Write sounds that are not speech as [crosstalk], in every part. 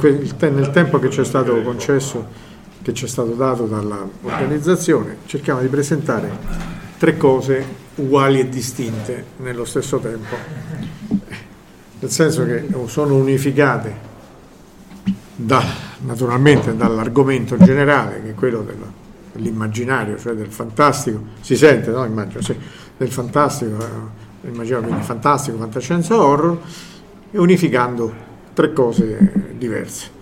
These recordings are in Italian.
Nel tempo che ci è stato concesso, che ci è stato dato dall'organizzazione, cerchiamo di presentare tre cose uguali e distinte nello stesso tempo, nel senso che sono unificate da, naturalmente dall'argomento generale, che è quello della, dell'immaginario, cioè del fantastico, si sente, no? Immagino, sì, del fantastico, eh, immagino quindi fantastico, fantascienza, horror, e unificando tre cose diverse.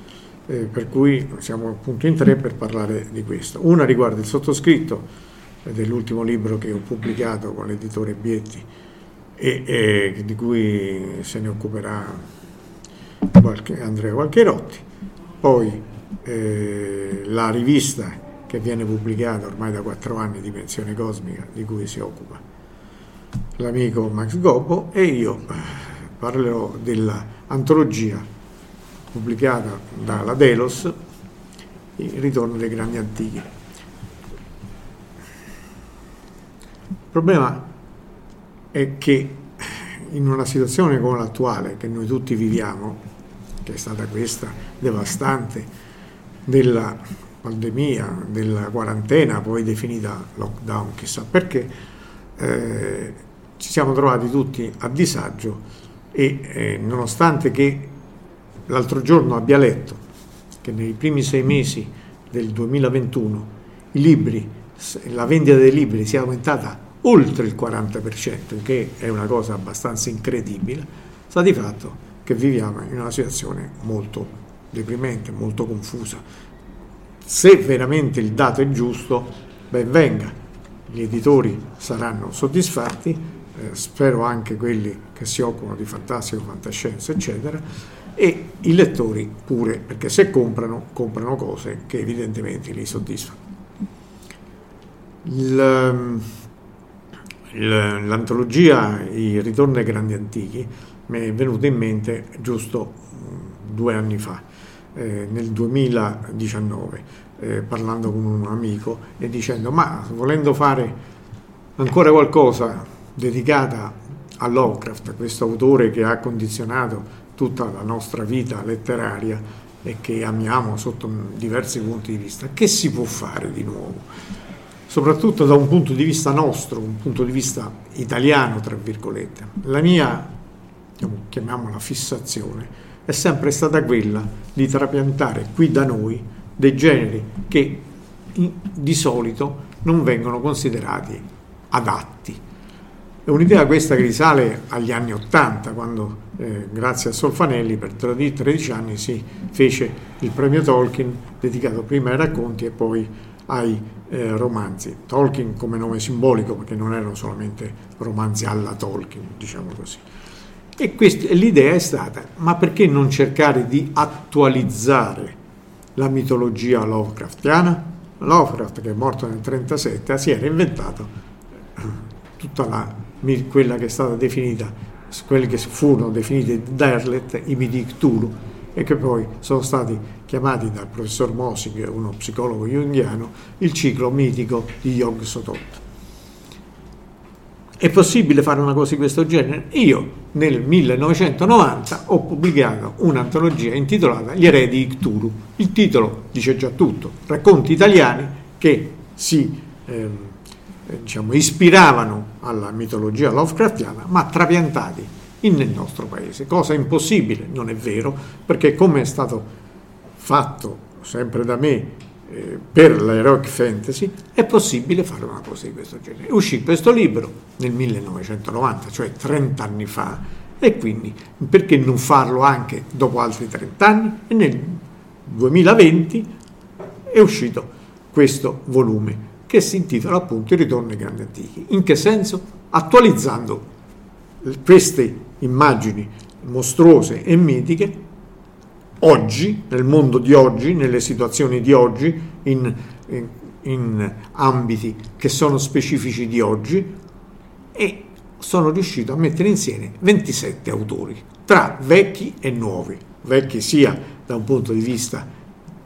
Eh, per cui siamo appunto in tre per parlare di questo. Una riguarda il sottoscritto dell'ultimo libro che ho pubblicato con l'editore Bietti e, e di cui se ne occuperà qualche, Andrea Qualcherotti. Poi eh, la rivista che viene pubblicata ormai da quattro anni, Dimensione Cosmica, di cui si occupa l'amico Max Gobbo e io eh, parlerò dell'antologia pubblicata dalla Delos, Il ritorno dei grandi antichi. Il problema è che in una situazione come l'attuale che noi tutti viviamo, che è stata questa devastante, della pandemia, della quarantena, poi definita lockdown, chissà perché, eh, ci siamo trovati tutti a disagio e eh, nonostante che l'altro giorno abbia letto che nei primi sei mesi del 2021 i libri, la vendita dei libri sia aumentata oltre il 40%, che è una cosa abbastanza incredibile, sta di fatto che viviamo in una situazione molto deprimente, molto confusa. Se veramente il dato è giusto, ben venga, gli editori saranno soddisfatti, eh, spero anche quelli che si occupano di fantastico, fantascienza, eccetera, e i lettori pure, perché se comprano, comprano cose che evidentemente li soddisfano. Il, l'antologia I ritorni ai grandi antichi mi è venuta in mente giusto due anni fa, eh, nel 2019, eh, parlando con un amico e dicendo ma volendo fare ancora qualcosa dedicata a Lovecraft, questo autore che ha condizionato tutta la nostra vita letteraria e che amiamo sotto diversi punti di vista, che si può fare di nuovo? Soprattutto da un punto di vista nostro, un punto di vista italiano, tra virgolette. La mia, diciamo, chiamiamola fissazione, è sempre stata quella di trapiantare qui da noi dei generi che di solito non vengono considerati adatti. È un'idea questa che risale agli anni Ottanta, quando eh, grazie a Solfanelli per 13 anni si fece il premio Tolkien dedicato prima ai racconti e poi ai eh, romanzi. Tolkien come nome simbolico perché non erano solamente romanzi alla Tolkien, diciamo così. E quest- l'idea è stata, ma perché non cercare di attualizzare la mitologia Lovecraftiana? Lovecraft, che è morto nel 1937, si era inventato eh, tutta la quella che è stata definita, quelle che furono definite Derlet, i midi Cthulhu, e che poi sono stati chiamati dal professor Mosing, uno psicologo junghiano, il ciclo mitico di Yog Sothoth. È possibile fare una cosa di questo genere? Io nel 1990 ho pubblicato un'antologia intitolata Gli eredi di Cthulhu. Il titolo dice già tutto, racconti italiani che si ehm, eh, diciamo, ispiravano alla mitologia Lovecraftiana, ma trapiantati nel nostro paese, cosa impossibile, non è vero, perché come è stato fatto sempre da me eh, per l'heroic fantasy, è possibile fare una cosa di questo genere. Uscì questo libro nel 1990, cioè 30 anni fa, e quindi perché non farlo anche dopo altri 30 anni? E nel 2020 è uscito questo volume che si intitola appunto Il ritorno ai grandi antichi. In che senso? Attualizzando queste immagini mostruose e mitiche oggi, nel mondo di oggi, nelle situazioni di oggi, in, in, in ambiti che sono specifici di oggi e sono riuscito a mettere insieme 27 autori, tra vecchi e nuovi, vecchi sia da un punto di vista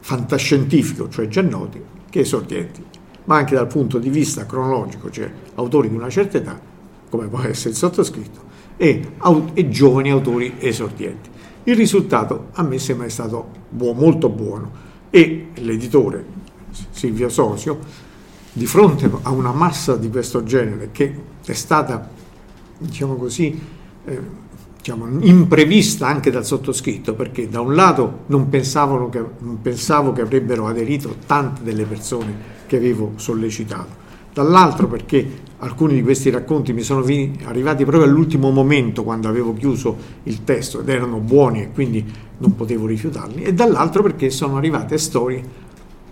fantascientifico, cioè già noti, che esordienti ma anche dal punto di vista cronologico, cioè autori di una certa età, come può essere il sottoscritto, e, e giovani autori esordienti. Il risultato a me sembra stato buo, molto buono e l'editore Silvio Sosio, di fronte a una massa di questo genere che è stata, diciamo così, eh, diciamo, imprevista anche dal sottoscritto, perché da un lato non, che, non pensavo che avrebbero aderito tante delle persone che avevo sollecitato. Dall'altro perché alcuni di questi racconti mi sono arrivati proprio all'ultimo momento quando avevo chiuso il testo ed erano buoni e quindi non potevo rifiutarli, e dall'altro perché sono arrivate storie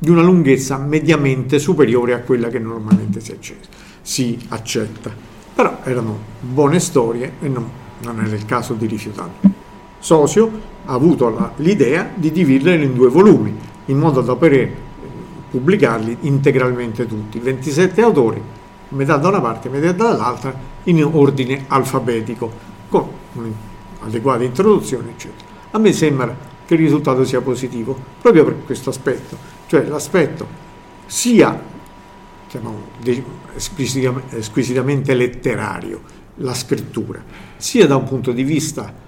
di una lunghezza mediamente superiore a quella che normalmente si, accetta. Si accetta. Però erano buone storie e non, non era il caso di rifiutarle. Sosio ha avuto la, l'idea di dividerle in due volumi, in modo da poter pubblicarli integralmente tutti, 27 autori, metà da una parte, metà dall'altra, in ordine alfabetico, con un'adeguata introduzione, eccetera. A me sembra che il risultato sia positivo, proprio per questo aspetto, cioè l'aspetto sia diciamo, squisitamente letterario, la scrittura, sia da un punto di vista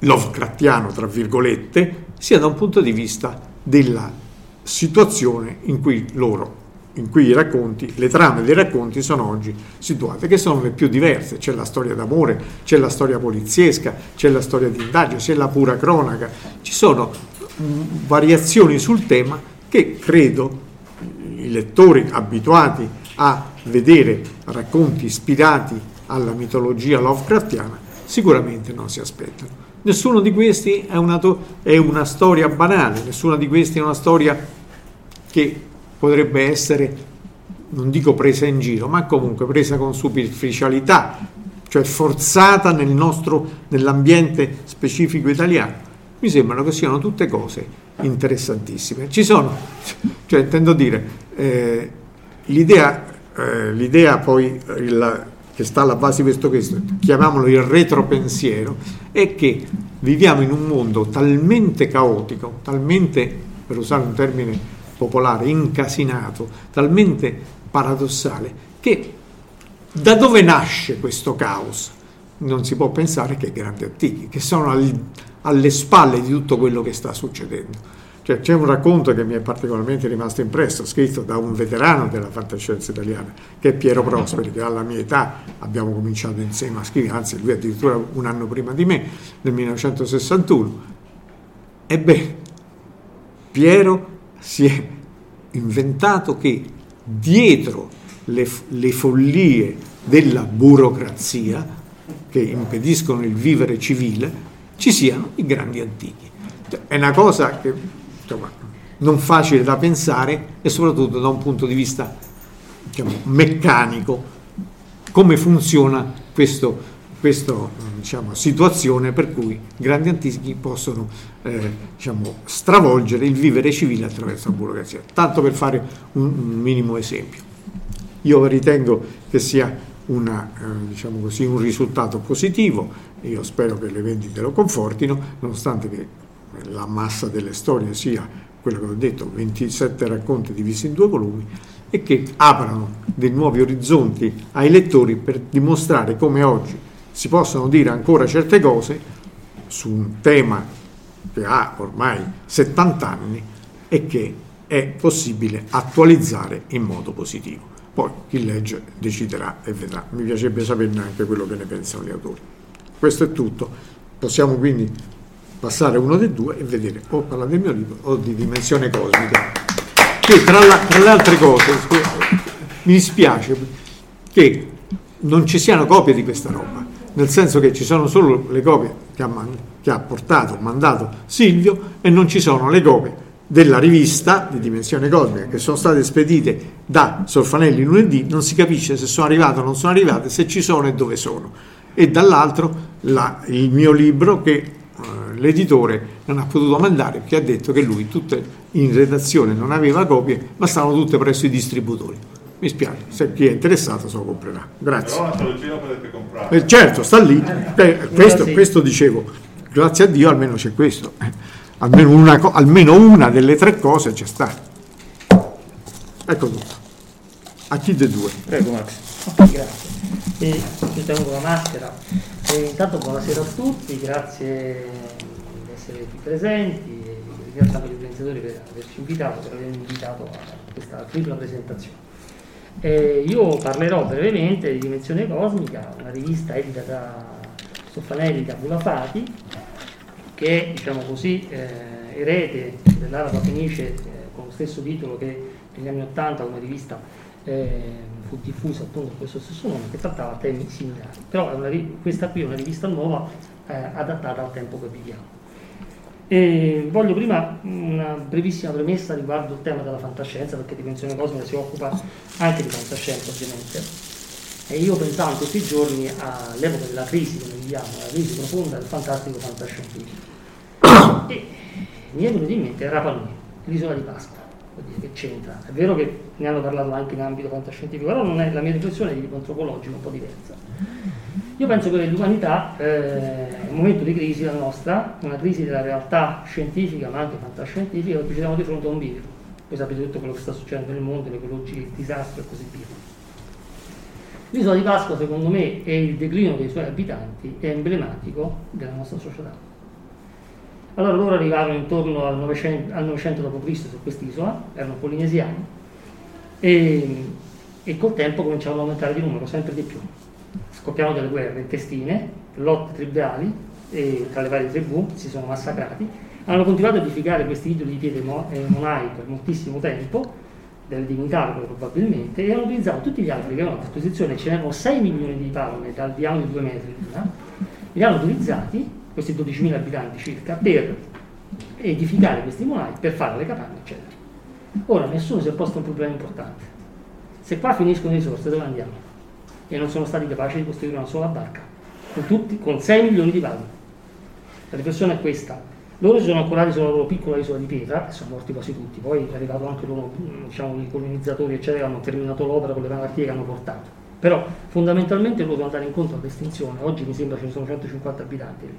Lovecraftiano, tra virgolette, sia da un punto di vista della situazione in cui loro, in cui i racconti, le trame dei racconti sono oggi situate, che sono le più diverse. C'è la storia d'amore, c'è la storia poliziesca, c'è la storia di indagine, c'è la pura cronaca, ci sono mm, variazioni sul tema che credo i lettori abituati a vedere racconti ispirati alla mitologia Lovecraftiana sicuramente non si aspettano. Nessuno di questi è una, è una storia banale, nessuna di questi è una storia che potrebbe essere, non dico presa in giro, ma comunque presa con superficialità, cioè forzata nel nostro, nell'ambiente specifico italiano. mi sembrano che siano tutte cose interessantissime. Ci sono, cioè intendo dire, eh, l'idea, eh, l'idea poi il, che sta alla base di questo, questo, chiamiamolo il retropensiero, è che viviamo in un mondo talmente caotico, talmente, per usare un termine popolare, incasinato, talmente paradossale, che da dove nasce questo caos? Non si può pensare che i grandi antichi, che sono al, alle spalle di tutto quello che sta succedendo. Cioè, c'è un racconto che mi è particolarmente rimasto impresso, scritto da un veterano della fantascienza italiana, che è Piero Prosperi, che alla mia età abbiamo cominciato insieme a scrivere, anzi lui addirittura un anno prima di me, nel 1961. Ebbene, Piero si è inventato che dietro le, le follie della burocrazia che impediscono il vivere civile ci siano i grandi antichi. È una cosa che insomma, non facile da pensare e soprattutto da un punto di vista diciamo, meccanico come funziona questa diciamo, situazione per cui grandi antichi possono eh, diciamo, stravolgere il vivere civile attraverso la burocrazia. Tanto per fare un, un minimo esempio. Io ritengo che sia una, eh, diciamo così, un risultato positivo, io spero che le vendite lo confortino, nonostante che la massa delle storie sia quello che ho detto, 27 racconti divisi in due volumi, e che aprano dei nuovi orizzonti ai lettori per dimostrare come oggi si possono dire ancora certe cose su un tema che ha ormai 70 anni e che è possibile attualizzare in modo positivo. Poi chi legge deciderà e vedrà. Mi piacerebbe saperne anche quello che ne pensano gli autori. Questo è tutto. Possiamo quindi passare uno dei due e vedere o parla del mio libro o di dimensione cosmica. Che tra, la, tra le altre cose mi dispiace che non ci siano copie di questa roba, nel senso che ci sono solo le copie che ha, che ha portato, mandato Silvio e non ci sono le copie della rivista di dimensione cosmica che sono state spedite da Solfanelli lunedì, non si capisce se sono arrivate o non sono arrivate, se ci sono e dove sono. E dall'altro la, il mio libro che eh, l'editore non ha potuto mandare perché ha detto che lui tutte in redazione non aveva copie, ma stavano tutte presso i distributori. Mi spiace, se chi è interessato se lo comprerà. Grazie. Però la potete comprare. Eh, certo, sta lì. Eh, questo, questo dicevo, grazie a Dio almeno c'è questo almeno una, almeno una delle tre cose c'è stata. Ecco tutto. A chi dei due? Prego Max. Ok, grazie. E, io tengo la maschera. E, intanto buonasera a tutti, grazie di essere qui presenti. Ringrazio anche gli organizzatori per averci invitato, per avermi invitato a questa tripla presentazione. E io parlerò brevemente di Dimensione Cosmica, una rivista edita da Stoffanelli da Bulafati, che è diciamo così, eh, erede dell'Araba Fenice eh, con lo stesso titolo che negli anni Ottanta come rivista eh, fu diffusa appunto con questo stesso nome che trattava temi similari. Però una, questa qui è una rivista nuova eh, adattata al tempo che viviamo. E voglio prima una brevissima premessa riguardo il tema della fantascienza, perché Dimensione Cosmica si occupa anche di fantascienza ovviamente. E io pensavo in questi giorni all'epoca della crisi, come viviamo, la crisi profonda del fantastico fantascientifico. E mi è venuto in mente Rapa Nui, l'isola di Pasqua. Che c'entra? È vero che ne hanno parlato anche in ambito fantascientifico, però non è la mia riflessione di tipo antropologico, un po' diversa. Io penso che l'umanità eh, è un momento di crisi la nostra, una crisi della realtà scientifica ma anche fantascientifica, ci siamo di fronte a un bivio. Voi sapete tutto quello che sta succedendo nel mondo, l'ecologia, il disastro e così via. L'isola di Pasqua, secondo me, e il declino dei suoi abitanti è emblematico della nostra società. Allora loro arrivarono intorno al 900, al 900 d.C. su quest'isola, erano polinesiani, e, e col tempo cominciavano ad aumentare di numero sempre di più. Scoppiavano delle guerre intestine, lotte tribali, tra le varie tribù si sono massacrati, hanno continuato a edificare questi idoli di pietre eh, monai per moltissimo tempo, delle dignità probabilmente, e hanno utilizzato tutti gli altri che avevano a disposizione, ce n'erano 6 milioni di palme dal diametro di 2 metri, li hanno utilizzati questi 12.000 abitanti circa, per edificare questi mulai, per fare le capanne, eccetera. Ora nessuno si è posto un problema importante. Se qua finiscono le risorse, dove andiamo? E non sono stati capaci di costruire una sola barca, con, tutti, con 6 milioni di palme. La riflessione è questa. Loro si sono ancorati sulla loro piccola isola di pietra e sono morti quasi tutti, poi è arrivato anche loro, diciamo, i colonizzatori eccetera, hanno terminato l'opera con le malattie che hanno portato. Però fondamentalmente loro andare incontro all'estinzione, oggi mi sembra ce ne sono 150 abitanti lì,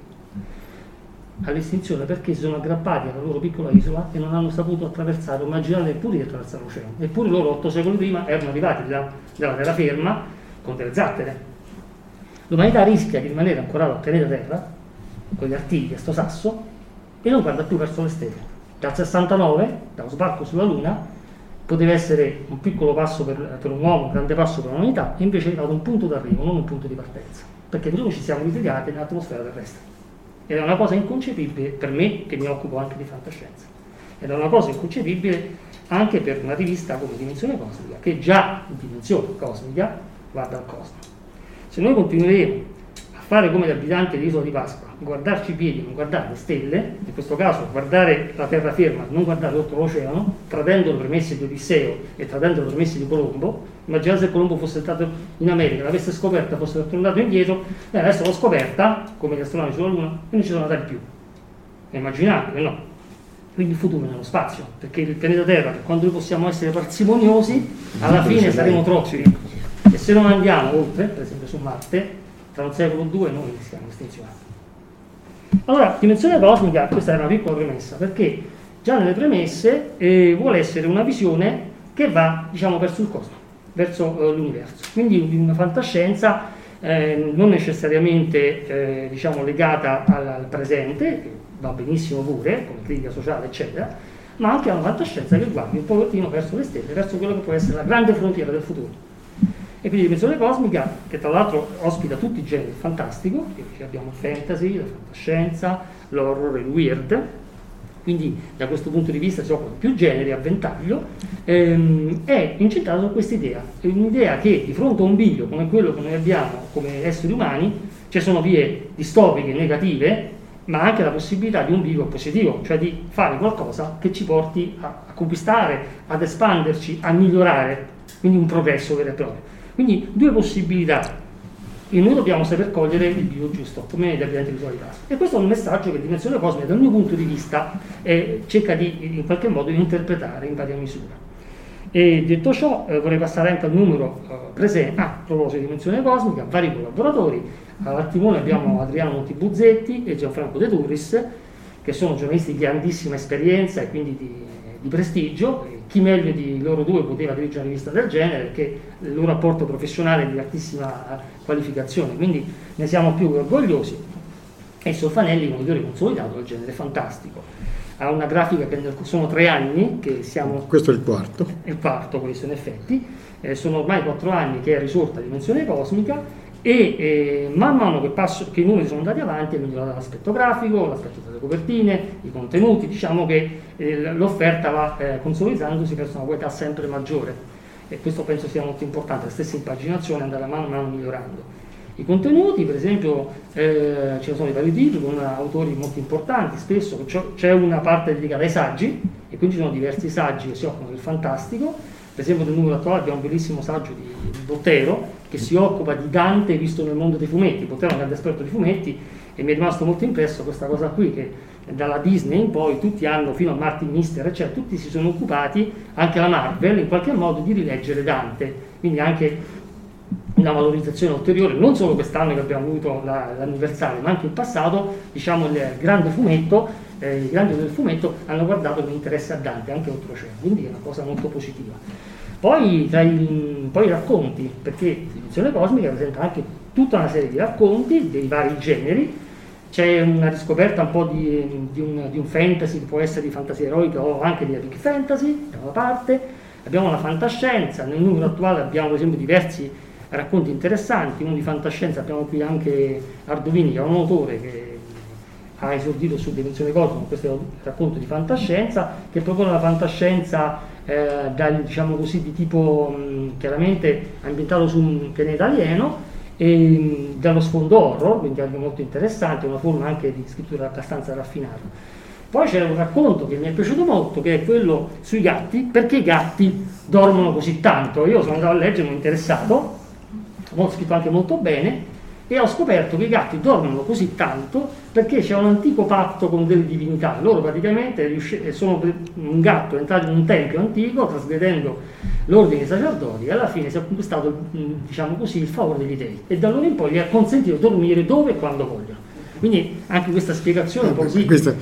all'estinzione perché si sono aggrappati alla loro piccola isola e non hanno saputo attraversare, immaginate neppure di attraversare l'oceano. Eppure loro otto secoli prima erano arrivati da, dalla terraferma con delle zattere. L'umanità rischia di rimanere ancorata al pianeta Terra, con gli artigli a sto sasso, e non guarda più verso le stelle. Dal 69, dallo sbarco sulla Luna, poteva essere un piccolo passo per, per, un uomo, un grande passo per l'umanità, e invece è arrivato un punto d'arrivo, non un punto di partenza, perché noi ci siamo ritirati nell'atmosfera terrestre. Ed è una cosa inconcepibile per me, che mi occupo anche di fantascienza. Ed è una cosa inconcepibile anche per una rivista come Dimensione Cosmica, che già in dimensione cosmica guarda al cosmo. Se noi continueremo fare come gli abitanti dell'isola di Pasqua, guardarci i piedi, non guardare le stelle, in questo caso guardare la terraferma, non guardare sotto l'oceano, tradendo le premesse di Odisseo e tradendo le premesse di Colombo, immaginate se Colombo fosse stato in America, l'avesse scoperta, fosse tornato indietro, e adesso l'ho scoperta, come gli astronomi sulla Luna, e non ci sono andati più. È immaginabile, no? Quindi il futuro è nello spazio, perché il pianeta Terra, quando noi possiamo essere parsimoniosi, alla fine saremo troppi. E se non andiamo oltre, per esempio su Marte, tra un secolo o due noi siamo estinzionati. Allora, dimensione cosmica, questa è una piccola premessa, perché già nelle premesse eh, vuole essere una visione che va, diciamo, verso il cosmo, verso eh, l'universo. Quindi una fantascienza eh, non necessariamente eh, diciamo, legata al, al, presente, che va benissimo pure, come critica sociale, eccetera, ma anche una fantascienza che guardi un pochettino verso le stelle, verso quello che può essere la grande frontiera del futuro. E quindi dimensione cosmica, che tra l'altro ospita tutti i generi fantastico, abbiamo il fantasy, la fantascienza, l'horror e il weird, quindi da questo punto di vista si occupa di più generi a ventaglio, ehm, è incentrato su questa idea, un'idea che di fronte a un bivio come quello che noi abbiamo come esseri umani, ci sono vie distopiche, negative, ma anche la possibilità di un bivio positivo, cioè di fare qualcosa che ci porti a conquistare, ad espanderci, a migliorare, quindi un progresso vero e proprio. Quindi due possibilità e noi dobbiamo saper cogliere il bio giusto, come gli abitanti visualità. E questo è un messaggio che Dimensione Cosmica, dal mio punto di vista, eh, cerca di in qualche modo interpretare in varia misura. E detto ciò, eh, vorrei passare anche al numero eh, presente, ah, a proposito di Dimensione Cosmica, vari collaboratori. Al timone abbiamo Adriano Montibuzzetti e Gianfranco De Turris, che sono giornalisti di grandissima esperienza e quindi di, di prestigio chi meglio di loro due poteva dirigere una rivista del genere perché il loro rapporto professionale è di altissima qualificazione, quindi ne siamo più orgogliosi. E Solfanelli, un autore consolidato del genere fantastico. Ha una grafica che sono tre anni che siamo... Questo è il quarto. È il quarto questo in effetti. Eh, sono ormai quattro anni che è risorta Dimensione Cosmica e eh, man mano che, passo, che, i numeri sono andati avanti è migliorato l'aspetto grafico, l'aspetto delle copertine, i contenuti, diciamo che eh, l'offerta va eh, consolidandosi verso una qualità sempre maggiore e questo penso sia molto importante, la stessa impaginazione andare man mano migliorando. I contenuti, per esempio, eh, ci sono i vari titoli con autori molto importanti, spesso c'è una parte dedicata ai saggi e quindi ci sono diversi saggi che si occupano del fantastico, per esempio nel numero attuale abbiamo un bellissimo saggio di, di Bottero che si occupa di Dante visto nel mondo dei fumetti, Bottero è un grande esperto di fumetti e mi è rimasto molto impresso questa cosa qui che dalla Disney in poi tutti hanno, fino a Martin Mister, eccetera, tutti si sono occupati, anche la Marvel, in qualche modo di rileggere Dante, quindi anche una valorizzazione ulteriore, non solo quest'anno che abbiamo avuto la, l'anniversario, ma anche in passato, diciamo il grande fumetto, eh, i grandi del fumetto hanno guardato con interesse a Dante, anche oltreoceano, quindi è una cosa molto positiva. Poi tra i, poi i racconti, perché l'edizione cosmica presenta anche tutta una serie di racconti dei vari generi, c'è una riscoperta un po' di, di, un, di, un, fantasy può essere di fantasia eroica o anche di epic fantasy da una parte, abbiamo la fantascienza, nel numero attuale abbiamo per esempio diversi racconti interessanti, uno di fantascienza abbiamo qui anche Ardovini che è un autore che ha esordito su Dimensione Cosmo, questo è un racconto di fantascienza che propone la fantascienza eh, dal, diciamo così, di tipo mh, chiaramente ambientato su un pianeta alieno e dallo sfondo horror, quindi anche molto interessante, una forma anche di scrittura abbastanza raffinata. Poi c'era un racconto che mi è piaciuto molto, che è quello sui gatti, perché i gatti dormono così tanto. Io sono andato a leggere, mi è interessato, ho scritto anche molto bene, e ho scoperto che i gatti dormono così tanto perché c'è un antico patto con delle divinità. Loro praticamente eh, sono un gatto è entrato in un tempio antico, trasgredendo l'ordine sacerdoti, e alla fine si è conquistato, diciamo così, il favore degli dei. E da allora in poi gli ha consentito di dormire dove e quando vogliono. Quindi anche questa spiegazione un po' così. Questa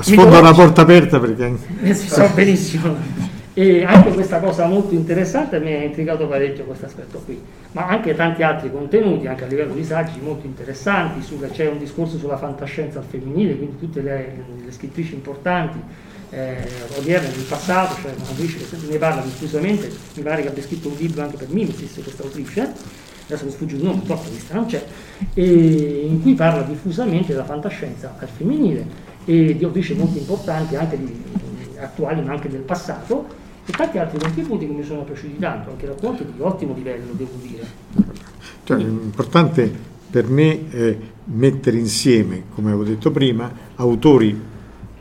sfonda una porta aperta perché. Eh, so benissimo. E anche questa cosa molto interessante mi ha intrigato parecchio questo aspetto qui, ma anche tanti altri contenuti, anche a livello di saggi molto interessanti, sulla, c'è un discorso sulla fantascienza femminile, quindi tutte le, le scrittrici importanti, eh, odierne del passato, cioè un'autrice che ne parla diffusamente, mi pare che abbia scritto un libro anche per Mimesis questa autrice, adesso mi sfugge il nome, purtroppo questa non c'è, in cui parla diffusamente della fantascienza al femminile e di autrici molto importanti anche di, attuali ma anche del passato e tanti altri contributi che mi sono piaciuti tanto, anche racconti di ottimo livello, devo dire. Cioè, l'importante per me è mettere insieme, come avevo detto prima, autori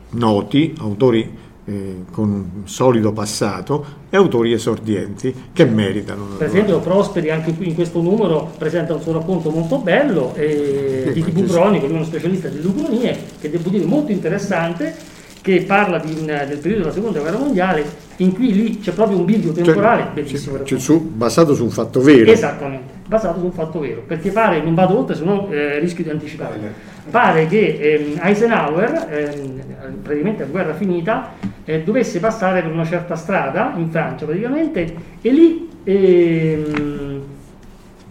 noti, autori eh, con un solido passato e autori esordienti che meritano. Per esempio Prosperi anche qui in questo numero presenta un suo racconto molto bello eh, di Tibu Bronico, lui è uno specialista di lucronie, che devo dire molto interessante che parla di, del periodo della seconda guerra mondiale, in cui lì c'è proprio un bivio temporale cioè, bellissimo. Cioè, su, basato su un fatto vero. Esattamente, basato su un fatto vero, perché pare, non vado oltre se no eh, rischio di anticipare, pare che ehm, Eisenhower, ehm, praticamente a guerra finita, eh, dovesse passare per una certa strada in Francia praticamente, e lì... Ehm,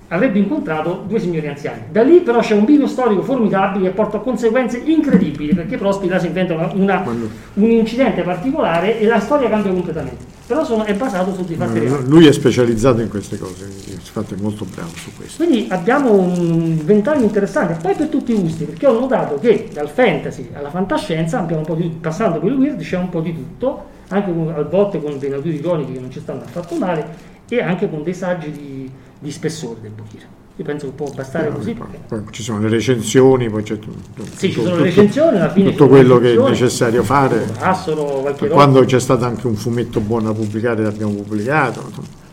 avrebbe incontrato due signori anziani. Da lì però c'è un bivio storico formidabile che porta a conseguenze incredibili, perché Prospera si inventa una, una, un incidente particolare e la storia cambia completamente. Però sono, è basato su dei fatti reali. Lui è specializzato in queste cose, infatti è molto bravo su questo. Quindi abbiamo un ventaglio interessante, poi per tutti i gusti, perché ho notato che dal fantasy alla fantascienza, abbiamo un po' di, passando per il weird, c'è un po' di tutto, anche con, a volte con dei nature ironiche che non ci stanno affatto male, e anche con dei saggi di di spessore del Bukir. Io penso che può bastare no, così. Perché... Poi ci sono le recensioni, poi c'è tutto, sì, ci sono le recensioni, alla fine tutto quello che è necessario fare. Quando c'è stato anche un fumetto buono da pubblicare, l'abbiamo pubblicato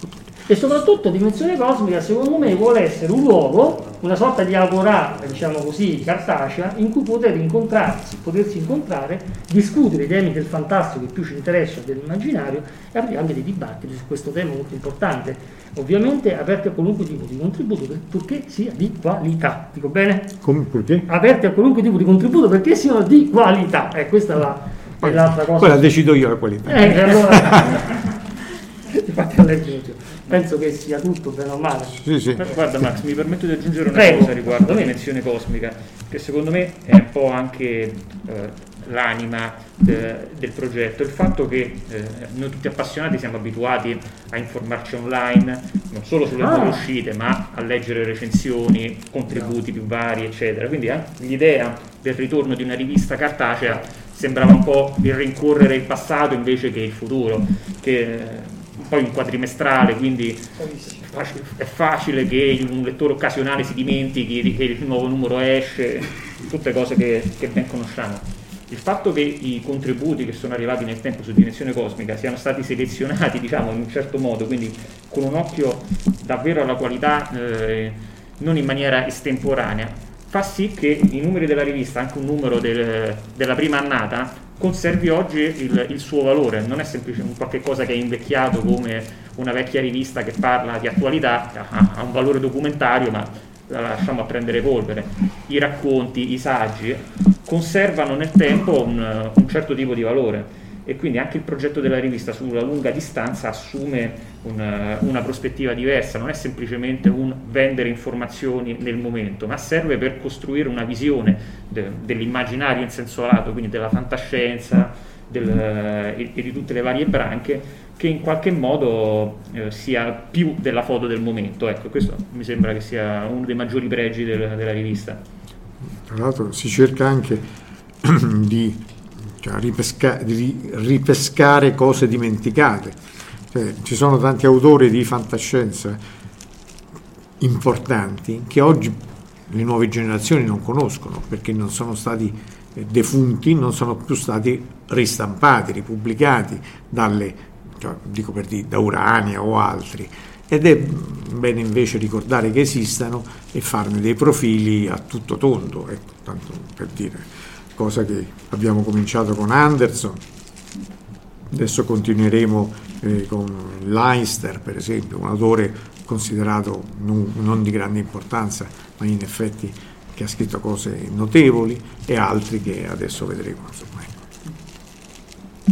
e soprattutto Dimensione Cosmica secondo me vuole essere un luogo, una sorta di agora, diciamo così, cartacea, in cui poter incontrarsi, potersi incontrare, discutere i temi del fantastico che più ci interessano dell'immaginario e aprire anche dei dibattiti su questo tema molto importante. Ovviamente aperti a qualunque tipo di contributo purché sia di qualità. Dico bene? Come perché? Aperti a qualunque tipo di contributo perché siano di qualità. Eh, questa è, la, è l'altra cosa. Poi la decido io la qualità. Eh, allora... [laughs] Infatti a leggere penso che sia tutto bene o male. Sì, sì. Guarda Max, mi permetto di aggiungere una Prego. cosa riguardo la dimensione cosmica, che secondo me è un po' anche eh, l'anima de, del progetto, il fatto che eh, noi tutti appassionati siamo abituati a informarci online, non solo sulle nuove ah. uscite, ma a leggere recensioni, contributi più vari, eccetera. Quindi eh, l'idea del ritorno di una rivista cartacea sembrava un po' il rincorrere il passato invece che il futuro, che poi un quadrimestrale, quindi è facile che un lettore occasionale si dimentichi che il nuovo numero esce, tutte cose che, che ben conosciamo. Il fatto che i contributi che sono arrivati nel tempo su Dimensione Cosmica siano stati selezionati [laughs] diciamo, in un certo modo, quindi con un occhio davvero alla qualità, eh, non in maniera estemporanea, fa sì che i numeri della rivista, anche un numero del, della prima annata, conservi oggi il, il, suo valore, non è semplicemente qualche cosa che è invecchiato come una vecchia rivista che parla di attualità, ha, ha un valore documentario ma la lasciamo a prendere polvere. I racconti, i saggi conservano nel tempo un, un certo tipo di valore e quindi anche il progetto della rivista sulla lunga distanza assume una, una, prospettiva diversa, non è semplicemente un vendere informazioni nel momento, ma serve per costruire una visione de, dell'immaginario in senso lato, quindi della fantascienza del, e, e, di tutte le varie branche che in qualche modo eh, sia più della foto del momento. Ecco, questo mi sembra che sia uno dei maggiori pregi del, della rivista. Tra l'altro si cerca anche [clears throat] di cioè ripesca, di ripescare cose dimenticate. Cioè, ci sono tanti autori di fantascienza importanti che oggi le nuove generazioni non conoscono perché non sono stati eh, defunti, non sono più stati ristampati, ripubblicati dalle, cioè, dico per dire, da Urania o altri. ed è bene invece ricordare che esistano e farne dei profili a tutto tondo, ecco, tanto per dire, cosa che abbiamo cominciato con Anderson, adesso continueremo eh, con Leinster per esempio, un autore considerato non, non di grande importanza, ma in effetti che ha scritto cose notevoli e altri che adesso vedremo. Insomma, ecco.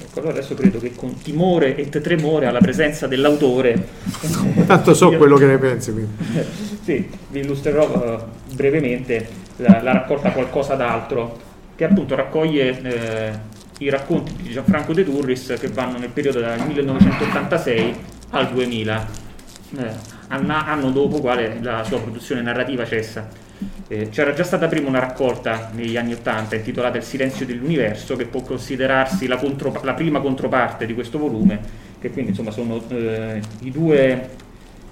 ecco allora adesso credo che con timore e tremore alla presenza dell'autore... Tanto so [laughs] quello che ne pensi. Quindi. [laughs] sì, vi illustrerò uh, brevemente la, la, raccolta Qualcosa d'altro, che appunto raccoglie eh, i racconti di Gianfranco De Turris che vanno nel periodo dal 1986 al 2000, eh, anno dopo quale la sua produzione narrativa cessa. Eh, c'era già stata prima una raccolta negli anni Ottanta intitolata Il silenzio dell'universo, che può considerarsi la, contro, la prima controparte di questo volume, che quindi insomma sono eh, i, due,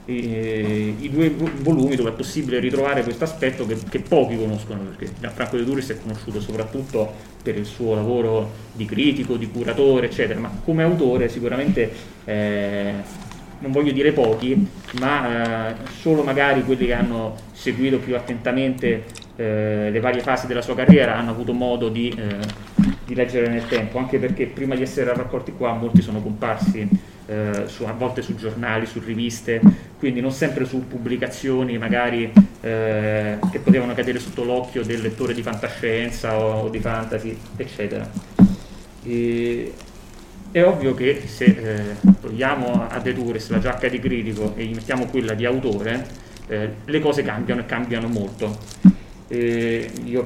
i, i, due, volumi dove è possibile ritrovare questo aspetto che, che pochi conoscono, perché Gianfranco De Turis è conosciuto soprattutto per il suo lavoro di critico, di curatore, eccetera, ma come autore sicuramente eh, non voglio dire pochi, ma eh, solo magari quelli che hanno seguito più attentamente eh, le varie fasi della sua carriera hanno avuto modo di, eh, di, leggere nel tempo, anche perché prima di essere raccolti qua molti sono comparsi eh, su, a volte su giornali, su riviste, quindi non sempre su pubblicazioni magari eh, che potevano cadere sotto l'occhio del lettore di fantascienza o, o di fantasy, eccetera. E, è ovvio che se eh, togliamo a De la giacca di critico e gli mettiamo quella di autore, eh, le cose cambiano e cambiano molto. Eh, io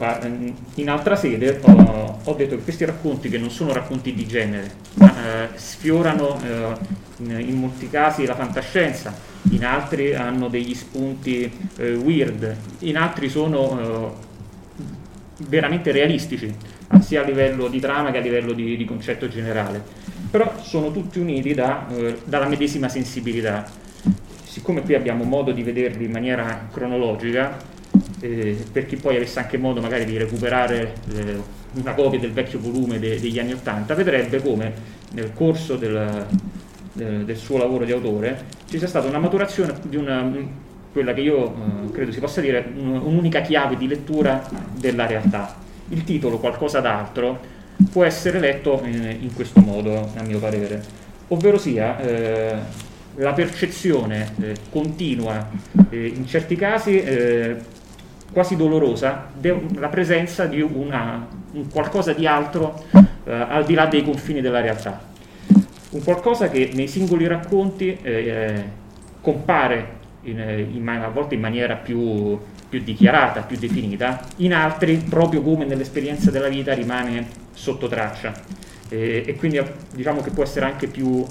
in altra sede ho, ho, detto che questi racconti, che non sono racconti di genere, ma eh, sfiorano eh, in molti casi la fantascienza, in altri hanno degli spunti eh, weird, in altri sono veramente realistici, sia a livello di trama che a livello di, di concetto generale però sono tutti uniti da, eh, dalla medesima sensibilità. Siccome qui abbiamo modo di vederli in maniera cronologica, eh, per chi poi avesse anche modo magari di recuperare eh, una copia del vecchio volume de, degli anni Ottanta, vedrebbe come nel corso del, del, del, suo lavoro di autore ci sia stata una maturazione di una, quella che io eh, credo si possa dire un'unica chiave di lettura della realtà. Il titolo, qualcosa d'altro, può essere letto in, in questo modo, a mio parere, ovvero sia eh, la percezione eh, continua, eh, in certi casi eh, quasi dolorosa, della presenza di una, un qualcosa di altro eh, al di là dei confini della realtà. Un qualcosa che nei singoli racconti eh, compare in, in, a volte in maniera più, più dichiarata, più definita, in altri, proprio come nell'esperienza della vita, rimane sotto traccia eh, e quindi diciamo che può essere anche più,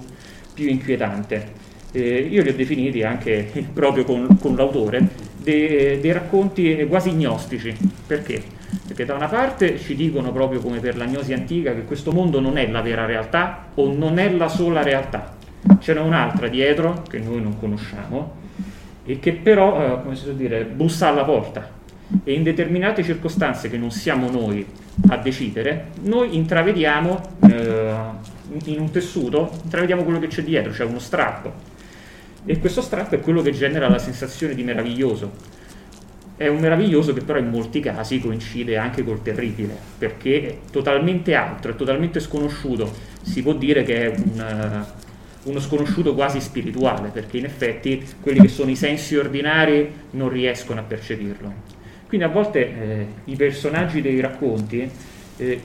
più inquietante. Eh, io li ho definiti anche [laughs] proprio con, con l'autore dei, dei, racconti quasi gnostici. Perché? Perché da una parte ci dicono proprio come per la gnosi antica che questo mondo non è la vera realtà o non è la sola realtà. Ce n'è un'altra dietro che noi non conosciamo e che però, eh, come si può dire, bussa alla porta e in determinate circostanze che non siamo noi a decidere, noi intravediamo eh, in un tessuto, intravediamo quello che c'è dietro, cioè uno strappo. E questo strappo è quello che genera la sensazione di meraviglioso. È un meraviglioso che però in molti casi coincide anche col terribile, perché è totalmente altro, è totalmente sconosciuto. Si può dire che è un, uno sconosciuto quasi spirituale, perché in effetti quelli che sono i sensi ordinari non riescono a percepirlo. Quindi a volte eh, i personaggi dei racconti eh,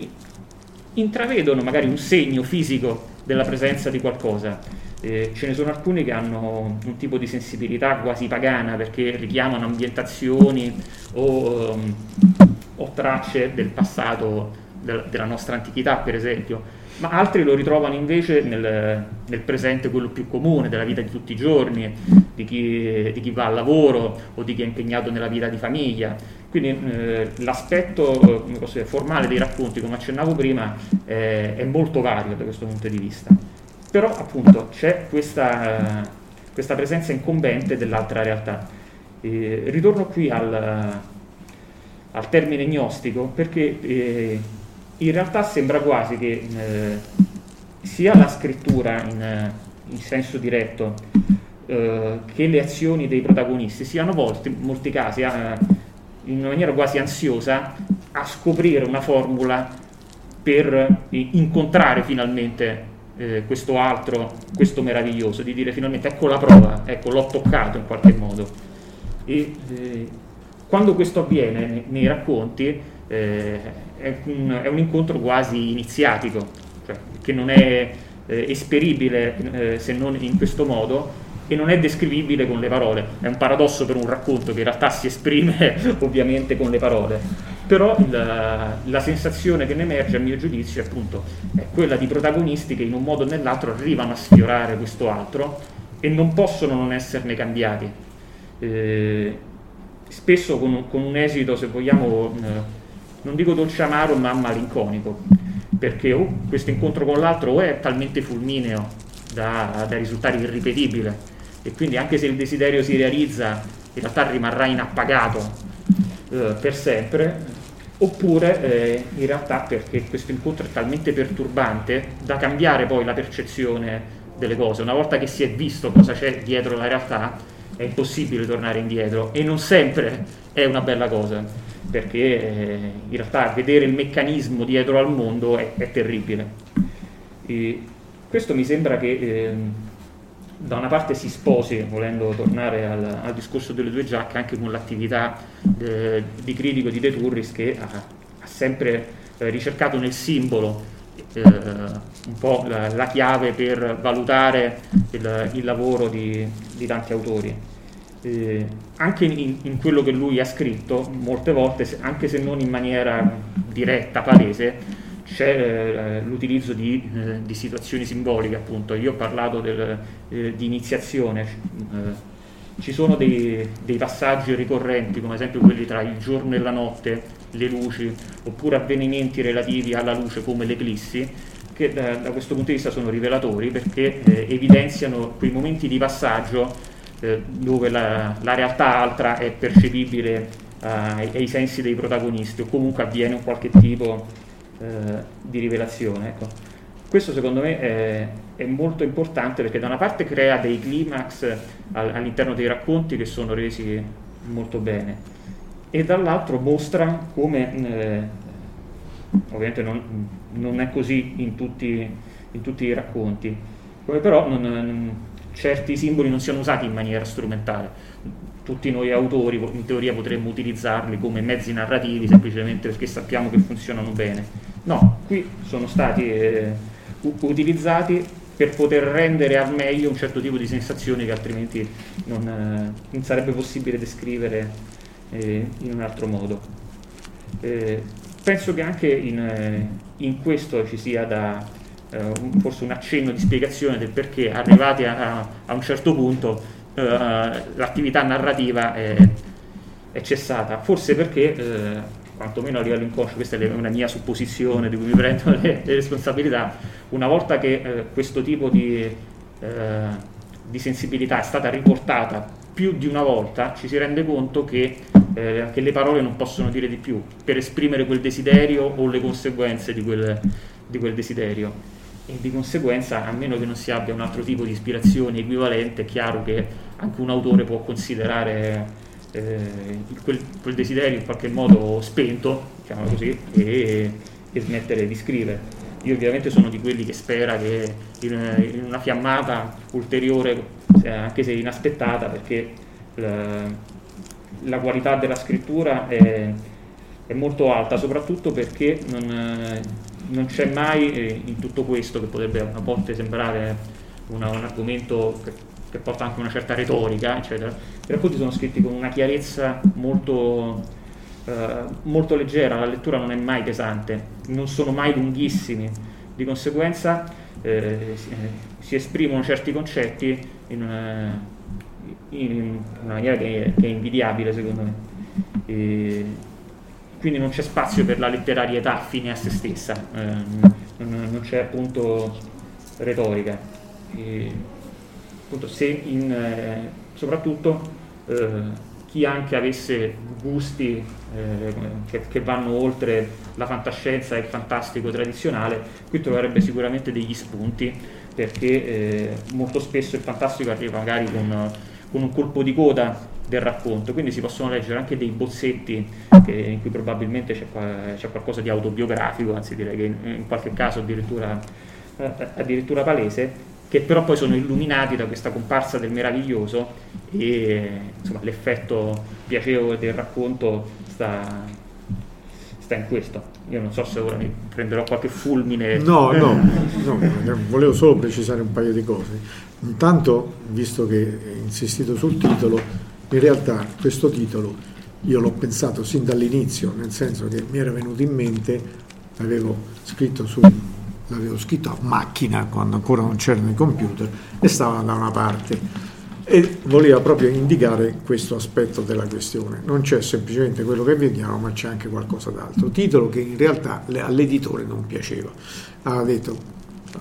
intravedono magari un segno fisico della presenza di qualcosa. Eh, ce ne sono alcuni che hanno un tipo di sensibilità quasi pagana perché richiamano ambientazioni o, um, o tracce del passato del, della nostra antichità, per esempio ma altri lo ritrovano invece nel, nel, presente, quello più comune, della vita di tutti i giorni, di chi, di chi, va al lavoro o di chi è impegnato nella vita di famiglia. Quindi eh, l'aspetto dire, formale dei racconti, come accennavo prima, eh, è molto vario da questo punto di vista. Però appunto c'è questa, questa presenza incombente dell'altra realtà. Eh, ritorno qui al, al, termine gnostico perché eh, in realtà sembra quasi che eh, sia la scrittura in, in senso diretto eh, che le azioni dei protagonisti siano volte, in molti casi, eh, in maniera quasi ansiosa, a scoprire una formula per eh, incontrare finalmente eh, questo altro, questo meraviglioso, di dire finalmente ecco la prova, ecco l'ho toccato in qualche modo. E, eh, quando questo avviene nei, nei racconti eh, è, un, è, un, incontro quasi iniziatico, cioè, che non è eh, esperibile se non in questo modo e non è descrivibile con le parole. È un paradosso per un racconto che in realtà si esprime [laughs] ovviamente con le parole. Però la, la sensazione che ne emerge, a mio giudizio, appunto è quella di protagonisti che in un modo o nell'altro arrivano a sfiorare questo altro e non possono non esserne cambiati. Eh, spesso con un, con un, esito, se vogliamo, eh, non dico dolce amaro, ma malinconico, perché oh, questo incontro con l'altro o è talmente fulmineo da, da risultare irripetibile, e quindi anche se il desiderio si realizza in realtà rimarrà inappagato eh, per sempre oppure eh, in realtà perché questo incontro è talmente perturbante da cambiare poi la percezione delle cose. Una volta che si è visto cosa c'è dietro la realtà è impossibile tornare indietro. E non sempre è una bella cosa perché eh, in realtà vedere il meccanismo dietro al mondo è, è terribile. E questo mi sembra che ehm, da una parte si sposi, volendo tornare al, al, discorso delle due giacche, anche con l'attività eh, di critico di De Turris che ha, ha sempre eh, ricercato nel simbolo eh, un po' la, la, chiave per valutare il, il lavoro di, di, tanti autori. Eh, anche in, in, quello che lui ha scritto, molte volte, anche se non in maniera diretta, palese, c'è eh, l'utilizzo di, eh, di, situazioni simboliche, appunto. Io ho parlato del, eh, di iniziazione, eh, ci sono dei, dei, passaggi ricorrenti, come ad esempio quelli tra il giorno e la notte, le luci, oppure avvenimenti relativi alla luce come l'eclissi, che da, da questo punto di vista sono rivelatori perché eh, evidenziano quei momenti di passaggio eh, dove la, la, realtà altra è percepibile ai, ai sensi dei protagonisti o comunque avviene un qualche tipo eh, di rivelazione. Ecco. Questo secondo me è, è, molto importante perché da una parte crea dei climax all'interno dei racconti che sono resi molto bene e dall'altro mostra come, eh, ovviamente non, non, è così in tutti, in tutti, i racconti, come però non, certi simboli non siano usati in maniera strumentale tutti noi autori in teoria potremmo utilizzarli come mezzi narrativi semplicemente perché sappiamo che funzionano bene. No, qui sono stati eh, utilizzati per poter rendere al meglio un certo tipo di sensazioni che altrimenti non, eh, non sarebbe possibile descrivere eh, in un altro modo. Eh, penso che anche in, eh, in, questo ci sia da, eh, forse un accenno di spiegazione del perché arrivati a, a un certo punto eh, l'attività narrativa è, è, cessata, forse perché, eh, quantomeno a livello inconscio, questa è una mia supposizione di cui mi prendo le, le responsabilità, una volta che eh, questo tipo di, eh, di, sensibilità è stata riportata più di una volta, ci si rende conto che, eh, che, le parole non possono dire di più per esprimere quel desiderio o le conseguenze di quel, di quel desiderio e di conseguenza a meno che non si abbia un altro tipo di ispirazione equivalente è chiaro che anche un autore può considerare eh, quel, quel, desiderio in qualche modo spento diciamo così, e, e, smettere di scrivere. Io ovviamente sono di quelli che spera che in, in una fiammata ulteriore anche se inaspettata perché la, la qualità della scrittura è, è molto alta soprattutto perché non non c'è mai eh, in tutto questo, che potrebbe a volte sembrare una, un argomento che, che, porta anche una certa retorica, eccetera, i racconti sono scritti con una chiarezza molto, eh, molto leggera, la lettura non è mai pesante, non sono mai lunghissimi, di conseguenza eh, si, si, esprimono certi concetti in una, in una maniera che che è, invidiabile secondo me. E, quindi non c'è spazio per la letterarietà fine a se stessa, eh, non, c'è appunto retorica. E, appunto, se in, eh, soprattutto eh, chi anche avesse gusti eh, che, che, vanno oltre la fantascienza e il fantastico tradizionale, qui troverebbe sicuramente degli spunti perché eh, molto spesso il fantastico arriva magari con, con, un colpo di coda del racconto, quindi si possono leggere anche dei bozzetti che, in cui probabilmente c'è, c'è, qualcosa di autobiografico, anzi direi che in, in qualche caso addirittura, eh, addirittura palese, che però poi sono illuminati da questa comparsa del meraviglioso e insomma, l'effetto piacevole del racconto sta, sta in questo. Io non so se ora mi prenderò qualche fulmine. No, no, no, volevo solo precisare un paio di cose. Intanto, visto che hai insistito sul titolo, in realtà questo titolo io l'ho pensato sin dall'inizio, nel senso che mi era venuto in mente, l'avevo scritto su l'avevo scritto a macchina quando ancora non c'erano i computer e stava da una parte e voleva proprio indicare questo aspetto della questione. Non c'è semplicemente quello che vediamo, ma c'è anche qualcosa d'altro. Titolo che in realtà all'editore non piaceva. Ha detto,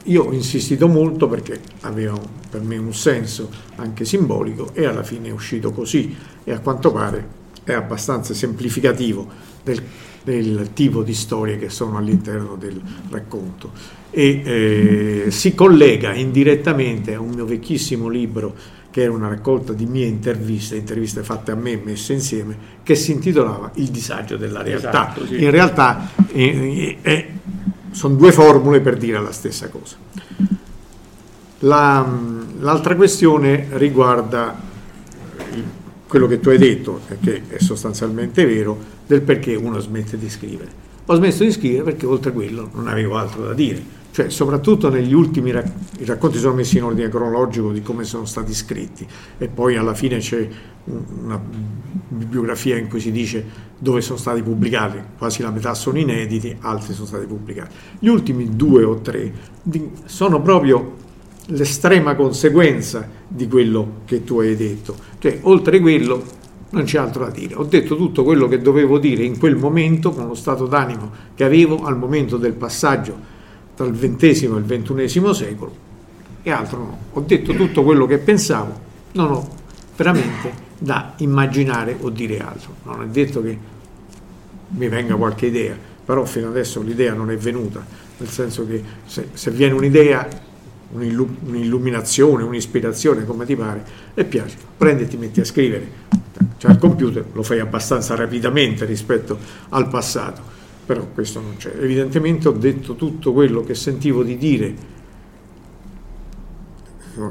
io ho insistito molto perché aveva per me un senso anche simbolico e alla fine è uscito così e a quanto pare è abbastanza semplificativo del del tipo di storie che sono all'interno del racconto e eh, si collega indirettamente a un mio vecchissimo libro che era una raccolta di mie interviste, interviste fatte a me e messe insieme, che si intitolava Il disagio della realtà. Esatto, sì. In realtà eh, eh, sono due formule per dire la stessa cosa. La, l'altra questione riguarda quello che tu hai detto, che è sostanzialmente vero, del perché uno smette di scrivere. Ho smesso di scrivere perché oltre a quello non avevo altro da dire. Cioè, soprattutto negli ultimi rac- i racconti sono messi in ordine cronologico di come sono stati scritti e poi alla fine c'è una bibliografia in cui si dice dove sono stati pubblicati, quasi la metà sono inediti, altri sono stati pubblicati. Gli ultimi due o tre sono proprio l'estrema conseguenza di quello che tu hai detto. Cioè, oltre quello non c'è altro da dire. Ho detto tutto quello che dovevo dire in quel momento, con lo stato d'animo che avevo al momento del passaggio tra il XX e il XXI secolo, e altro no. Ho detto tutto quello che pensavo, non ho veramente da immaginare o dire altro. Non è detto che mi venga qualche idea, però fino adesso l'idea non è venuta, nel senso che se, se viene un'idea un'illuminazione, un'ispirazione, come ti pare, e piace, prendi e ti metti a scrivere. Cioè al computer lo fai abbastanza rapidamente rispetto al passato, però questo non c'è. Evidentemente ho detto tutto quello che sentivo di dire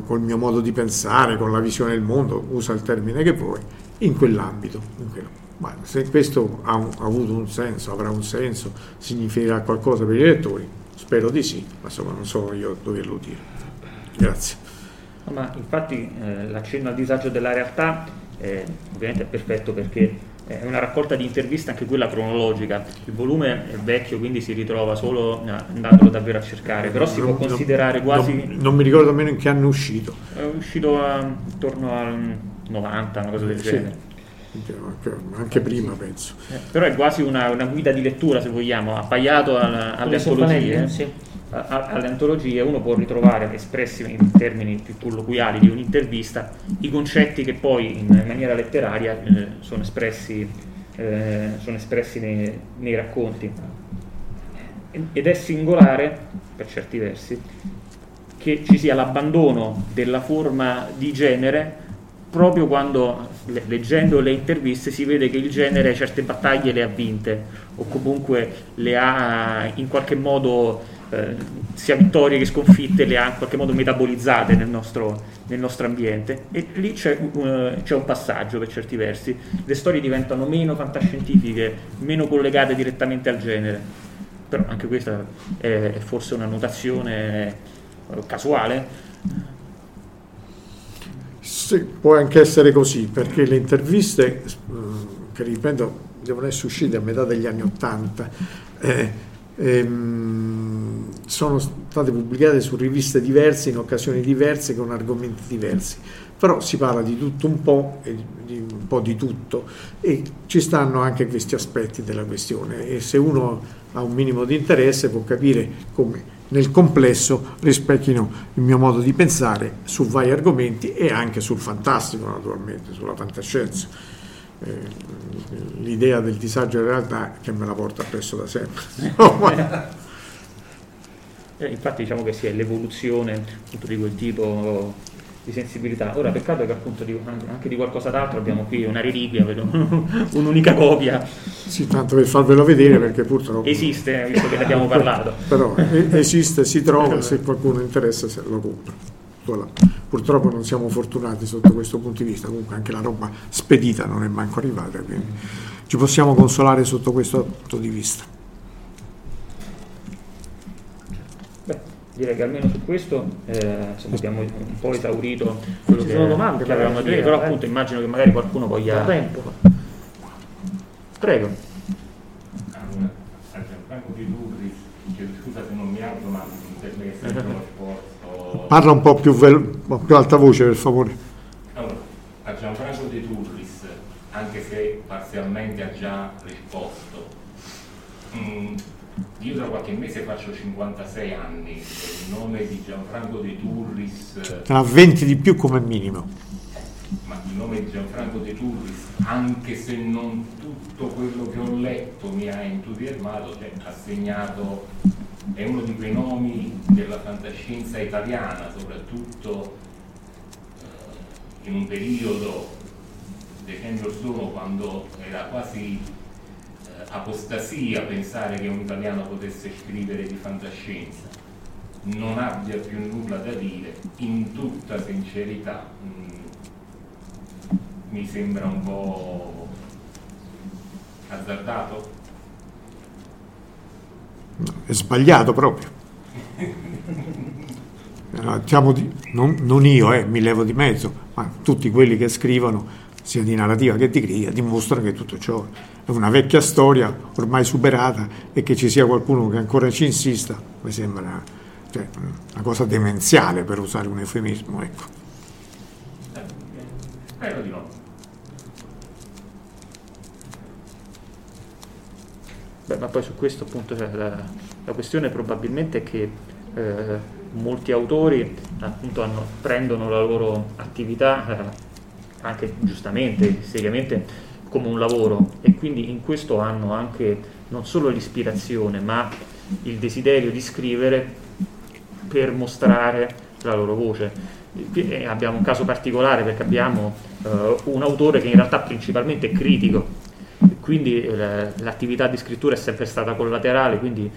col mio modo di pensare, con la visione del mondo, usa il termine che vuoi, in quell'ambito. In quello. Ma se questo ha, un, ha avuto un senso, avrà un senso, significherà qualcosa per i lettori, spero di sì, ma insomma non sono io doverlo dire. Grazie. No, infatti eh, l'accenno al disagio della realtà eh, ovviamente è perfetto perché è una raccolta di interviste anche quella cronologica. Il volume è vecchio, quindi si ritrova solo andandolo davvero a cercare, però si può considerare quasi... Non, non mi ricordo nemmeno in che anno è uscito. È uscito a, intorno al 90, una cosa del sì. genere anche prima penso. Eh, però è quasi una, una, guida di lettura se vogliamo, appaiato alle antologie. Sì alle antologie uno può ritrovare espressi in termini più colloquiali di un'intervista i concetti che poi in maniera letteraria eh, sono espressi, eh, sono espressi nei, nei, racconti. Ed è singolare, per certi versi, che ci sia l'abbandono della forma di genere proprio quando leggendo le interviste si vede che il genere certe battaglie le ha vinte o comunque le ha in qualche modo eh, sia vittorie che sconfitte le ha in qualche modo metabolizzate nel nostro, nel nostro ambiente. E lì c'è, uh, c'è, un passaggio per certi versi, le storie diventano meno fantascientifiche, meno collegate direttamente al genere, però anche questa è, è forse una notazione eh, casuale. Sì, può anche essere così, perché le interviste, che ripeto, devono essere uscite a metà degli anni Ottanta, eh, ehm, sono state pubblicate su riviste diverse, in occasioni diverse, con argomenti diversi. Però si parla di tutto un po', di un po' di tutto, e ci stanno anche questi aspetti della questione. E se uno ha un minimo di interesse può capire come nel complesso rispecchino il mio modo di pensare su vari argomenti e anche sul fantastico, naturalmente, sulla fantascienza. Eh, l'idea del disagio in realtà che me la porta appresso da sempre. [laughs] Eh, infatti diciamo che sia l'evoluzione appunto, di quel tipo di sensibilità. Ora peccato che appunto di, anche di qualcosa d'altro abbiamo qui una reliquia, [laughs] un'unica copia. Sì, tanto per farvelo vedere perché purtroppo... Esiste, visto che ne abbiamo [laughs] parlato. Però esiste, si trova, se qualcuno interessa se lo compra. Voilà. Purtroppo non siamo fortunati sotto questo punto di vista, comunque anche la roba spedita non è manco arrivata, quindi ci possiamo consolare sotto questo punto di vista. direi che almeno su questo eh, abbiamo un po' esaurito quello Ci che, sono domande, che avevamo da dire, però eh. appunto immagino che magari qualcuno voglia... tempo. Prego. Allora, a Gianfranco di chiedo scusa se non mi alzo, ma mi sembra che. [laughs] Parla un po' più, vel- un po' più alta voce per favore. Allora, a Gianfranco di Turris, anche se parzialmente ha già risposto, mm, io tra qualche mese faccio 56 anni, il nome di Gianfranco De Turris, ha 20 di più come minimo. ma il nome di Gianfranco De Turris, anche se non tutto quello che ho letto mi ha entusiasmato, cioè, ha segnato, è uno di quei nomi della fantascienza italiana, soprattutto eh, in un periodo, decenni or sono, quando era quasi eh, apostasia pensare che un italiano potesse scrivere di fantascienza, non abbia più nulla da dire, in tutta sincerità, mh, mi sembra un po' azzardato. È sbagliato proprio. Diciamo di- non, non io, eh, mi levo di mezzo, ma tutti quelli che scrivono, sia di narrativa che di critica, dimostrano che tutto ciò è una vecchia storia ormai superata e che ci sia qualcuno che ancora ci insista, mi sembra cioè, una cosa demenziale per usare un eufemismo. Ecco. Spero di no. Beh, ma poi su questo appunto cioè, la, la questione probabilmente è che eh, molti autori appunto hanno- prendono la loro attività eh, anche giustamente, seriamente come un lavoro e quindi in questo hanno anche non solo l'ispirazione ma il desiderio di scrivere per mostrare la loro voce. E abbiamo un caso particolare perché abbiamo eh, un autore che in realtà principalmente è critico, quindi eh, l'attività di scrittura è sempre stata collaterale, quindi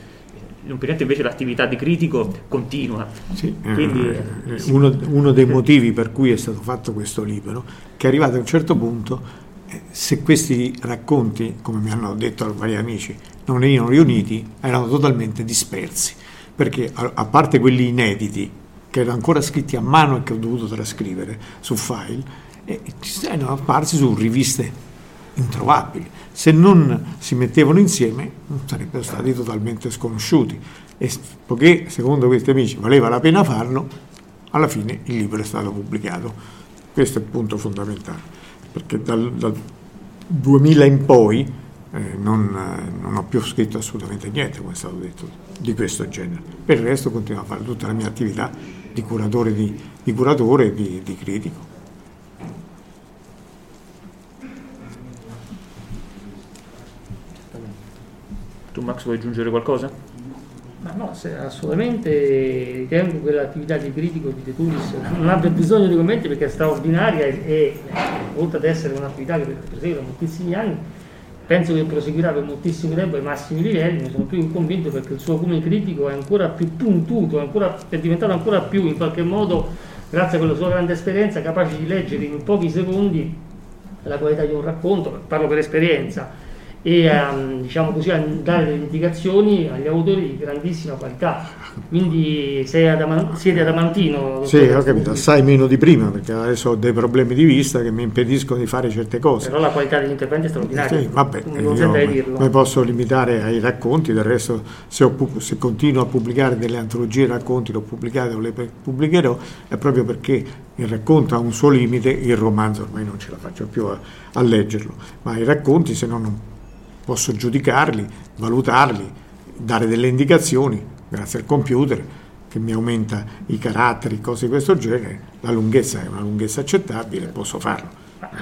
in un periodo invece l'attività di critico continua. Sì, eh, Quindi, eh, sì. uno, uno dei motivi per cui è stato fatto questo libro, che è arrivato a un certo punto, eh, se questi racconti, come mi hanno detto vari amici, non venivano riuniti, erano totalmente dispersi, perché a, a parte quelli inediti, che erano ancora scritti a mano e che ho dovuto trascrivere su file, eh, ci erano apparsi su riviste introvabili. Se non si mettevano insieme sarebbero stati totalmente sconosciuti. E poiché, secondo questi amici, valeva la pena farlo, alla fine il libro è stato pubblicato. Questo è il punto fondamentale, perché dal, dal 2000 in poi eh, non, non ho più scritto assolutamente niente, come è stato detto, di questo genere. Per il resto continuo a fare tutta la mia attività di curatore, di, di curatore di, di critico. Tu Max vuoi aggiungere qualcosa? Ma no, assolutamente ritengo che l'attività di critico di De Turis non abbia bisogno di commenti perché è straordinaria e, e, oltre ad essere un'attività che prosegue da moltissimi anni, penso che proseguirà per moltissimo tempo ai massimi livelli, ne sono più convinto perché il suo come critico è ancora più puntuto, ancora, è diventato ancora più in qualche modo, grazie a quella sua grande esperienza, capace di leggere in pochi secondi la qualità di un racconto, parlo per esperienza, e ehm, diciamo così a dare delle indicazioni agli autori di grandissima qualità. Quindi sei adama- siete adamantino. Sì, ho capito, assai meno di prima, perché adesso ho dei problemi di vista che mi impediscono di fare certe cose. Però la qualità degli interventi è straordinaria. Sì, vabbè, non sentirei dirlo. mi posso limitare ai racconti, del resto se, ho se continuo a pubblicare delle antologie racconti, le ho pubblicate o le pubblicherò, è proprio perché il racconto ha un suo limite, il romanzo ormai non ce la faccio più a, a leggerlo, ma i racconti se no non posso giudicarli, valutarli, dare delle indicazioni grazie al computer che mi aumenta i caratteri, cose di questo genere, la lunghezza è una lunghezza accettabile, posso farlo.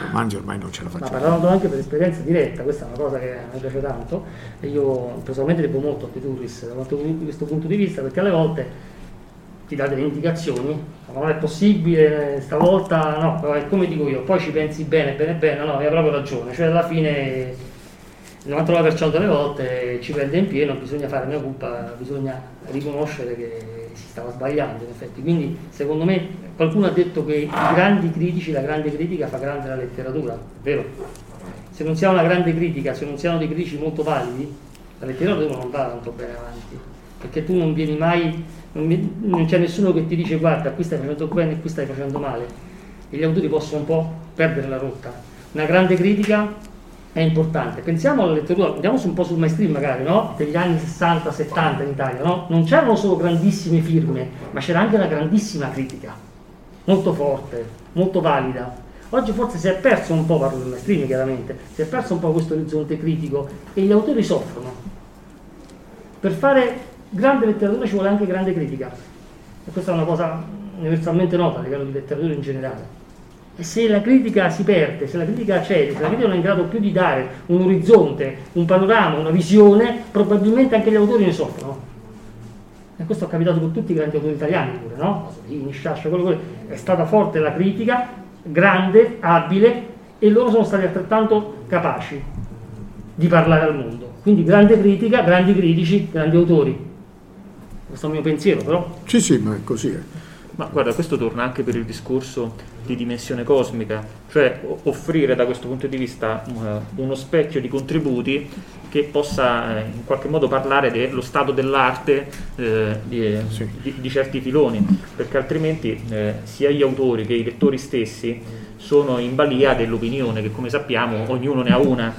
romanzo ormai non ce la facciamo. Ma parlando anche per esperienza diretta, questa è una cosa che mi piace tanto e io personalmente devo molto a De Turris da questo punto di vista perché alle volte ti dà delle indicazioni, ma non è possibile, stavolta no, è come dico io, poi ci pensi bene, bene, bene, no, hai proprio ragione, cioè alla fine il 99% delle volte ci prende in pieno, bisogna fare mia colpa, bisogna riconoscere che si stava sbagliando in effetti, quindi secondo me qualcuno ha detto che i grandi critici, la grande critica fa grande la letteratura, vero? Se non si ha una grande critica, se non si hanno dei critici molto validi, la letteratura non va tanto bene avanti, perché tu non vieni mai non, mi, non, c'è nessuno che ti dice guarda qui stai facendo bene e qui stai facendo male e gli autori possono un po' perdere la rotta una grande critica è importante pensiamo alla letteratura andiamo un po' sul mainstream magari no? degli anni 60-70 in Italia no? non c'erano solo grandissime firme ma c'era anche una grandissima critica molto forte molto valida Oggi forse si è perso un po', parlo del mainstream chiaramente, si è perso un po' questo orizzonte critico e gli autori soffrono. Per fare grande letteratura ci vuole anche grande critica. E questa è una cosa universalmente nota a livello di letteratura in generale. E se la critica si perde, se la critica cede, se la critica non è in grado più di dare un orizzonte, un panorama, una visione, probabilmente anche gli autori ne soffrono. E questo è capitato con tutti i grandi autori italiani pure, no? Pasolini, Sciascia, quello, quello. È stata forte la critica, grande, abile, e loro sono stati altrettanto capaci di parlare al mondo. Quindi grande critica, grandi critici, grandi autori questo è il mio pensiero però. Sì, sì, ma è così. Eh. Ma guarda, questo torna anche per il discorso di dimensione cosmica, cioè offrire da questo punto di vista uh, uno specchio di contributi che possa uh, in qualche modo parlare dello stato dell'arte uh, di, sì. di, di, certi filoni, perché altrimenti sia gli autori che i lettori stessi sono in balia dell'opinione, che come sappiamo ognuno ne ha una,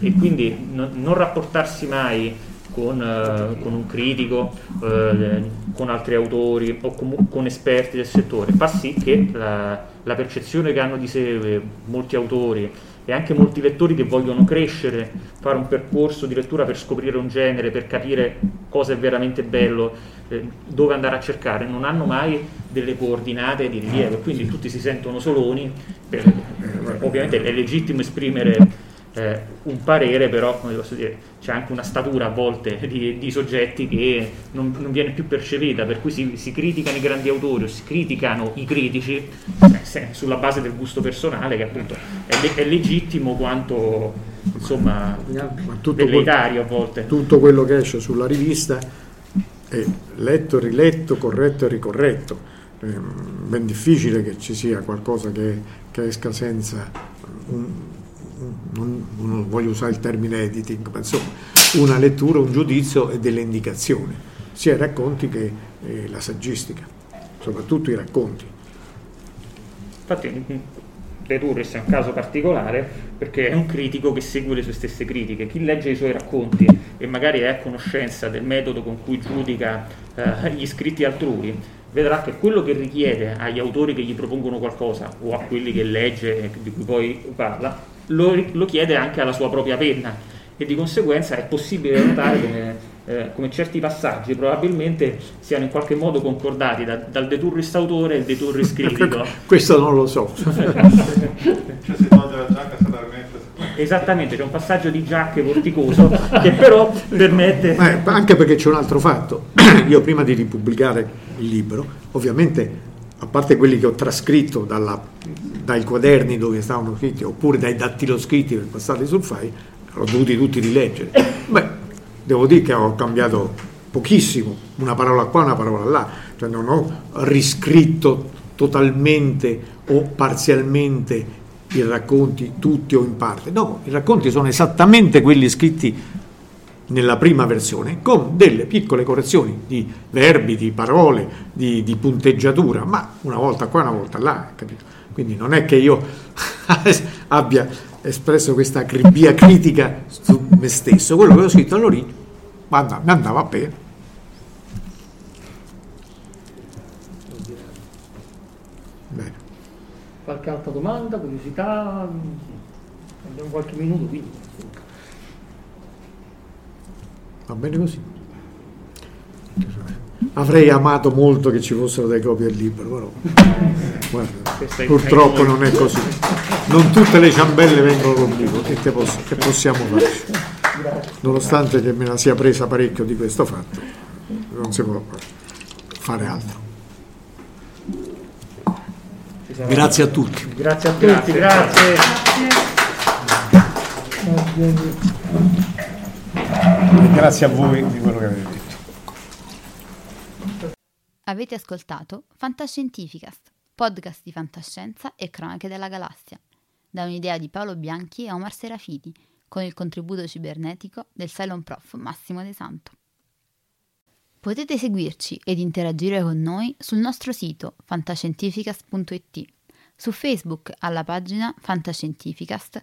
e quindi no, non rapportarsi mai con, eh, con un critico, eh, con altri autori o com- con esperti del settore, fa sì che la, la percezione che hanno di sé eh, molti autori e anche molti lettori che vogliono crescere, fare un percorso di lettura per scoprire un genere, per capire cosa è veramente bello, eh, dove andare a cercare, non hanno mai delle coordinate di rilievo, quindi tutti si sentono soloni, per, eh, ovviamente è legittimo esprimere eh, un parere, però come posso dire, c'è anche una statura a volte di, di soggetti che non, non, viene più percepita, per cui si, si, criticano i grandi autori o si criticano i critici eh, sulla base del gusto personale, che appunto è, è legittimo quanto insomma velleitario a volte. Tutto quello che esce sulla rivista è letto, riletto, corretto e ricorretto. È ben difficile che ci sia qualcosa che, che esca senza un, non, non, voglio usare il termine editing, ma insomma una lettura, un giudizio e delle indicazioni, sia i racconti che eh, la saggistica, soprattutto i racconti. Infatti De Turris è un caso particolare perché è un critico che segue le sue stesse critiche. Chi legge i suoi racconti e magari è a conoscenza del metodo con cui giudica eh, gli scritti altrui, vedrà che quello che richiede agli autori che gli propongono qualcosa o a quelli che legge e di cui poi parla lo, lo, chiede anche alla sua propria penna e di conseguenza è possibile notare come, eh, come certi passaggi probabilmente siano in qualche modo concordati da, dal deturris autore e il deturris [laughs] critico. Questo non lo so. Esattamente, c'è un passaggio di giacche vorticoso che però permette... Eh, anche perché c'è un altro fatto. [clears throat] Io prima di ripubblicare il libro, ovviamente a parte quelli che ho trascritto dalla, dai quaderni dove stavano scritti, oppure dai dattiloscritti per passarli sul file, l'ho dovuti tutti rileggere. Beh, devo dire che ho cambiato pochissimo, una parola qua, una parola là, cioè non ho riscritto totalmente o parzialmente i racconti tutti o in parte, no, i racconti sono esattamente quelli scritti nella prima versione con delle piccole correzioni di verbi, di parole, di, di punteggiatura, ma una volta qua, una volta là, capito? Quindi non è che io [laughs] abbia espresso questa acribia critica su me stesso, quello che ho scritto allora mi andava bene. Bene. Qualche altra domanda, curiosità? Abbiamo qualche minuto quindi. Va bene così. avrei amato molto che ci fossero delle copie del libro, però guarda, purtroppo non è così. Non tutte le ciambelle vengono col libro, che, che, posso, che possiamo fare? Nonostante che me la sia presa parecchio di questo fatto, non si può fare altro. Grazie a tutti. Grazie a tutti, grazie. grazie. grazie a voi di quello che avete detto. Avete ascoltato Fantascientificast, podcast di fantascienza e cronache della galassia, da un'idea di Paolo Bianchi e Omar Serafiti, con il contributo cibernetico del Cylon Prof Massimo De Santo. Potete seguirci ed interagire con noi sul nostro sito fantascientificast.it, su Facebook alla pagina Fantascientificast,